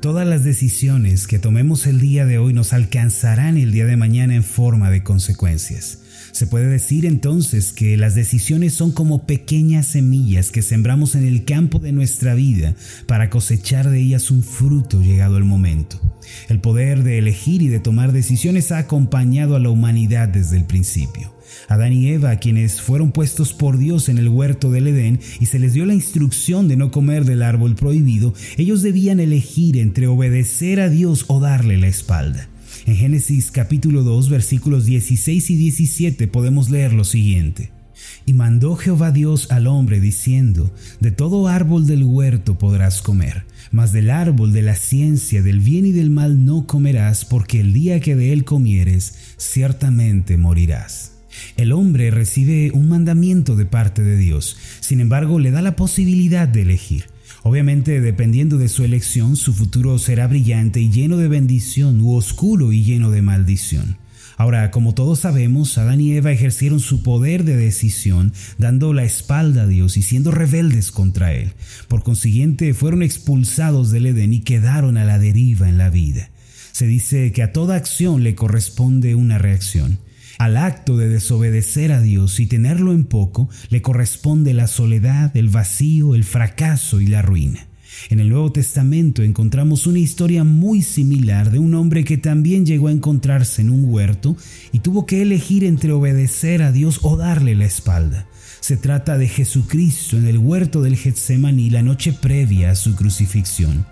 Todas las decisiones que tomemos el día de hoy nos alcanzarán el día de mañana en forma de consecuencias. Se puede decir entonces que las decisiones son como pequeñas semillas que sembramos en el campo de nuestra vida para cosechar de ellas un fruto llegado el momento. El poder de elegir y de tomar decisiones ha acompañado a la humanidad desde el principio. Adán y Eva, quienes fueron puestos por Dios en el huerto del Edén y se les dio la instrucción de no comer del árbol prohibido, ellos debían elegir entre obedecer a Dios o darle la espalda. En Génesis capítulo 2 versículos 16 y 17 podemos leer lo siguiente. Y mandó Jehová Dios al hombre diciendo, De todo árbol del huerto podrás comer, mas del árbol de la ciencia del bien y del mal no comerás, porque el día que de él comieres, ciertamente morirás. El hombre recibe un mandamiento de parte de Dios, sin embargo le da la posibilidad de elegir. Obviamente, dependiendo de su elección, su futuro será brillante y lleno de bendición u oscuro y lleno de maldición. Ahora, como todos sabemos, Adán y Eva ejercieron su poder de decisión dando la espalda a Dios y siendo rebeldes contra Él. Por consiguiente, fueron expulsados del Edén y quedaron a la deriva en la vida. Se dice que a toda acción le corresponde una reacción. Al acto de desobedecer a Dios y tenerlo en poco le corresponde la soledad, el vacío, el fracaso y la ruina. En el Nuevo Testamento encontramos una historia muy similar de un hombre que también llegó a encontrarse en un huerto y tuvo que elegir entre obedecer a Dios o darle la espalda. Se trata de Jesucristo en el huerto del Getsemaní la noche previa a su crucifixión.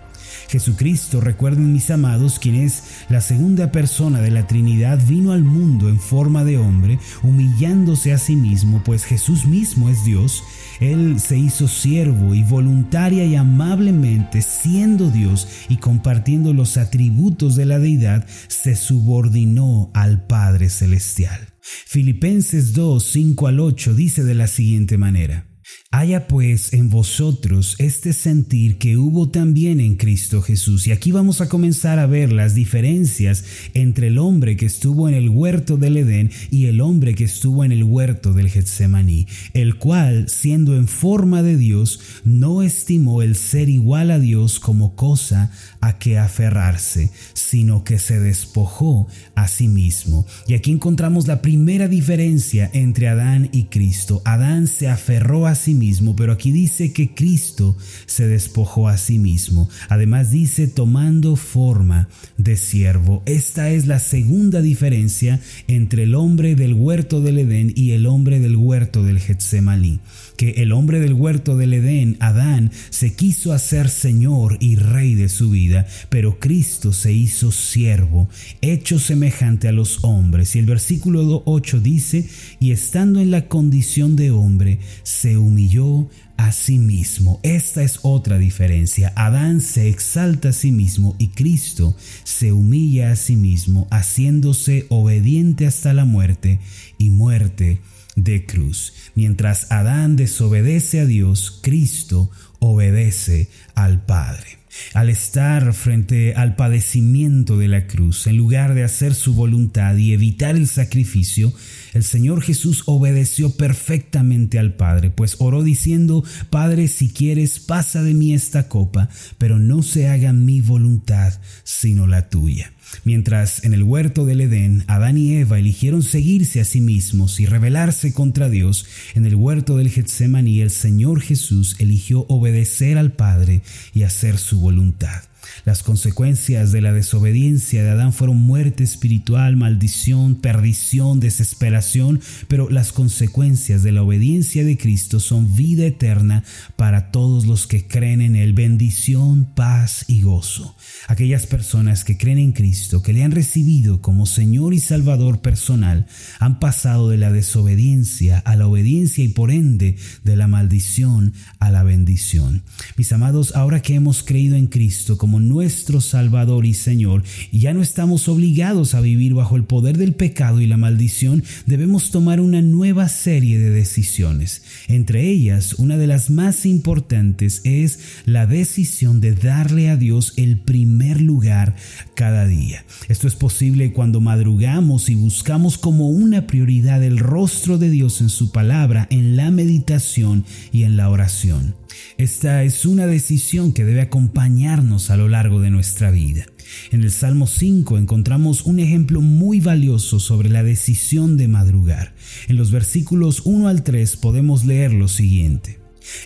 Jesucristo, recuerden mis amados, quien es la segunda persona de la Trinidad, vino al mundo en forma de hombre, humillándose a sí mismo, pues Jesús mismo es Dios. Él se hizo siervo y voluntaria y amablemente, siendo Dios y compartiendo los atributos de la deidad, se subordinó al Padre Celestial. Filipenses 2, 5 al 8 dice de la siguiente manera. Haya pues en vosotros este sentir que hubo también en Cristo Jesús. Y aquí vamos a comenzar a ver las diferencias entre el hombre que estuvo en el huerto del Edén y el hombre que estuvo en el huerto del Getsemaní, el cual, siendo en forma de Dios, no estimó el ser igual a Dios como cosa a que aferrarse, sino que se despojó a sí mismo. Y aquí encontramos la primera diferencia entre Adán y Cristo. Adán se aferró a sí mismo, pero aquí dice que Cristo se despojó a sí mismo. Además dice tomando forma de siervo. Esta es la segunda diferencia entre el hombre del huerto del Edén y el hombre del huerto del Getsemaní. Que el hombre del huerto del Edén, Adán, se quiso hacer Señor y Rey de su vida, pero Cristo se hizo siervo, hecho semejante a los hombres. Y el versículo 8 dice, y estando en la condición de hombre, se humilló yo a sí mismo. Esta es otra diferencia. Adán se exalta a sí mismo y Cristo se humilla a sí mismo, haciéndose obediente hasta la muerte y muerte de cruz. Mientras Adán desobedece a Dios, Cristo obedece al Padre. Al estar frente al padecimiento de la cruz, en lugar de hacer su voluntad y evitar el sacrificio, el Señor Jesús obedeció perfectamente al Padre, pues oró diciendo, Padre, si quieres, pasa de mí esta copa, pero no se haga mi voluntad, sino la tuya. Mientras en el huerto del Edén Adán y Eva eligieron seguirse a sí mismos y rebelarse contra Dios, en el huerto del Getsemaní el Señor Jesús eligió obedecer al Padre y hacer su voluntad. Las consecuencias de la desobediencia de Adán fueron muerte espiritual, maldición, perdición, desesperación, pero las consecuencias de la obediencia de Cristo son vida eterna para todos los que creen en Él, bendición, paz y gozo. Aquellas personas que creen en Cristo, que le han recibido como Señor y Salvador personal, han pasado de la desobediencia a la obediencia y por ende de la maldición a la bendición. Mis amados, ahora que hemos creído en Cristo como nuestro Salvador y Señor y ya no estamos obligados a vivir bajo el poder del pecado y la maldición, debemos tomar una nueva serie de decisiones. Entre ellas, una de las más importantes es la decisión de darle a Dios el primer lugar cada día. Esto es posible cuando madrugamos y buscamos como una prioridad el rostro de Dios en su palabra, en la meditación y en la oración. Esta es una decisión que debe acompañarnos a lo largo de nuestra vida. En el Salmo 5 encontramos un ejemplo muy valioso sobre la decisión de madrugar. En los versículos 1 al 3 podemos leer lo siguiente.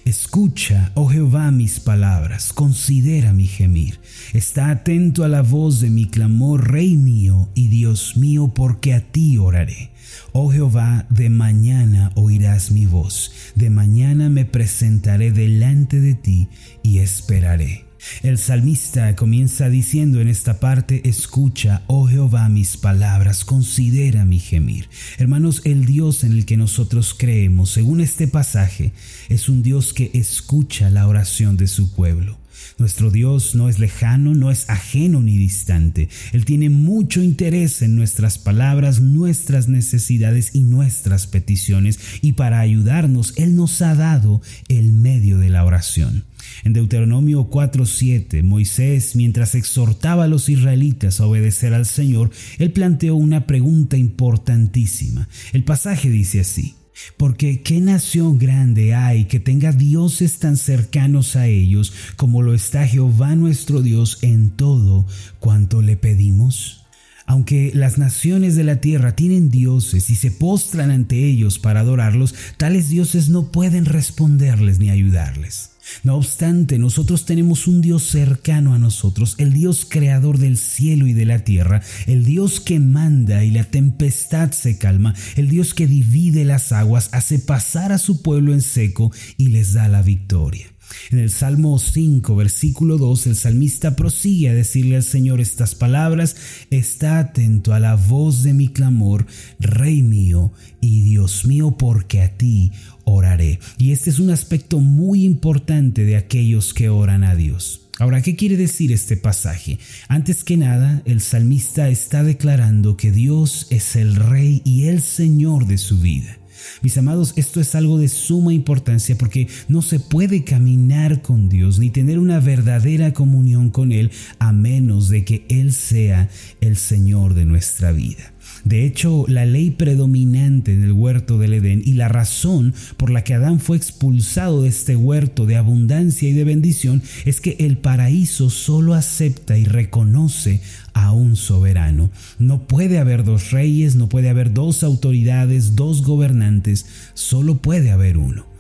Escucha, oh Jehová, mis palabras, considera mi gemir. Está atento a la voz de mi clamor, Rey mío y Dios mío, porque a ti oraré. Oh Jehová, de mañana oirás mi voz, de mañana me presentaré delante de ti y esperaré. El salmista comienza diciendo en esta parte, escucha, oh Jehová, mis palabras, considera mi gemir. Hermanos, el Dios en el que nosotros creemos, según este pasaje, es un Dios que escucha la oración de su pueblo. Nuestro Dios no es lejano, no es ajeno ni distante. Él tiene mucho interés en nuestras palabras, nuestras necesidades y nuestras peticiones. Y para ayudarnos, Él nos ha dado el medio de la oración. En Deuteronomio 4:7, Moisés, mientras exhortaba a los israelitas a obedecer al Señor, él planteó una pregunta importantísima. El pasaje dice así, porque ¿qué nación grande hay que tenga dioses tan cercanos a ellos como lo está Jehová nuestro Dios en todo cuanto le pedimos? Aunque las naciones de la tierra tienen dioses y se postran ante ellos para adorarlos, tales dioses no pueden responderles ni ayudarles. No obstante, nosotros tenemos un Dios cercano a nosotros, el Dios creador del cielo y de la tierra, el Dios que manda y la tempestad se calma, el Dios que divide las aguas, hace pasar a su pueblo en seco y les da la victoria. En el Salmo 5, versículo 2, el salmista prosigue a decirle al Señor estas palabras, está atento a la voz de mi clamor, Rey mío y Dios mío, porque a ti oraré. Y este es un aspecto muy importante de aquellos que oran a Dios. Ahora, ¿qué quiere decir este pasaje? Antes que nada, el salmista está declarando que Dios es el Rey y el Señor de su vida. Mis amados, esto es algo de suma importancia porque no se puede caminar con Dios ni tener una verdadera comunión con Él a menos de que Él sea el Señor de nuestra vida. De hecho, la ley predominante del huerto del Edén y la razón por la que Adán fue expulsado de este huerto de abundancia y de bendición es que el paraíso solo acepta y reconoce a un soberano. No puede haber dos reyes, no puede haber dos autoridades, dos gobernantes, solo puede haber uno.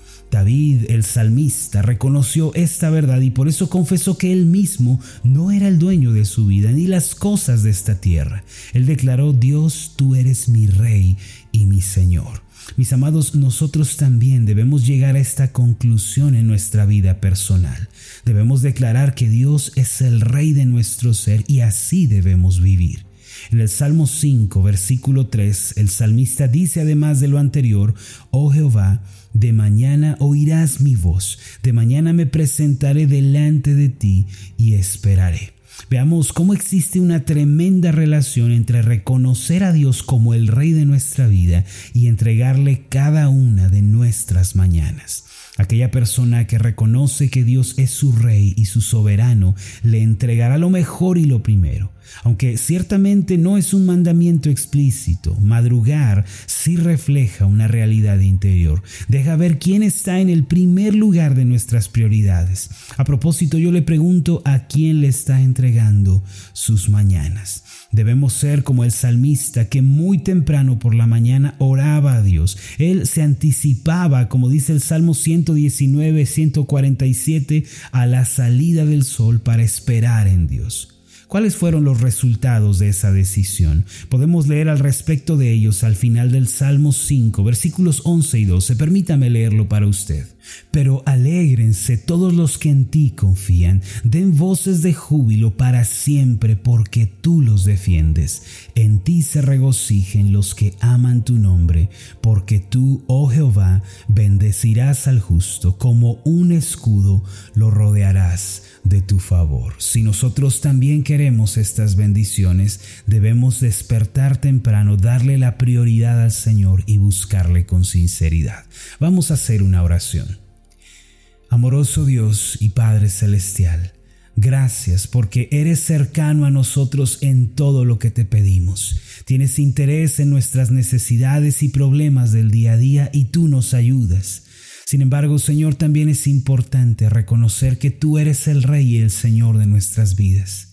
David, el salmista, reconoció esta verdad y por eso confesó que él mismo no era el dueño de su vida ni las cosas de esta tierra. Él declaró, Dios, tú eres mi rey y mi Señor. Mis amados, nosotros también debemos llegar a esta conclusión en nuestra vida personal. Debemos declarar que Dios es el rey de nuestro ser y así debemos vivir. En el Salmo 5, versículo 3, el salmista dice además de lo anterior, Oh Jehová, de mañana oirás mi voz, de mañana me presentaré delante de ti y esperaré. Veamos cómo existe una tremenda relación entre reconocer a Dios como el Rey de nuestra vida y entregarle cada una de nuestras mañanas. Aquella persona que reconoce que Dios es su Rey y su soberano le entregará lo mejor y lo primero. Aunque ciertamente no es un mandamiento explícito, madrugar sí refleja una realidad interior. Deja ver quién está en el primer lugar de nuestras prioridades. A propósito, yo le pregunto a quién le está entregando sus mañanas. Debemos ser como el salmista que muy temprano por la mañana oraba a Dios. Él se anticipaba, como dice el Salmo 119, 147, a la salida del sol para esperar en Dios. ¿Cuáles fueron los resultados de esa decisión? Podemos leer al respecto de ellos al final del Salmo 5, versículos 11 y 12. Permítame leerlo para usted. Pero alégrense todos los que en ti confían, den voces de júbilo para siempre, porque tú los defiendes. En ti se regocijen los que aman tu nombre, porque tú, oh Jehová, bendecirás al justo, como un escudo lo rodearás de tu favor. Si nosotros también estas bendiciones, debemos despertar temprano, darle la prioridad al Señor y buscarle con sinceridad. Vamos a hacer una oración. Amoroso Dios y Padre Celestial, Gracias porque eres cercano a nosotros en todo lo que te pedimos. Tienes interés en nuestras necesidades y problemas del día a día y tú nos ayudas. Sin embargo, Señor, también es importante reconocer que tú eres el Rey y el Señor de nuestras vidas.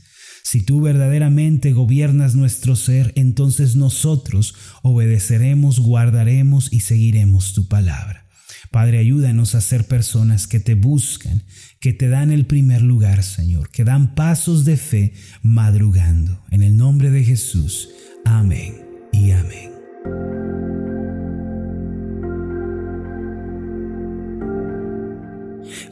Si tú verdaderamente gobiernas nuestro ser, entonces nosotros obedeceremos, guardaremos y seguiremos tu palabra. Padre, ayúdanos a ser personas que te buscan, que te dan el primer lugar, Señor, que dan pasos de fe madrugando. En el nombre de Jesús. Amén y amén.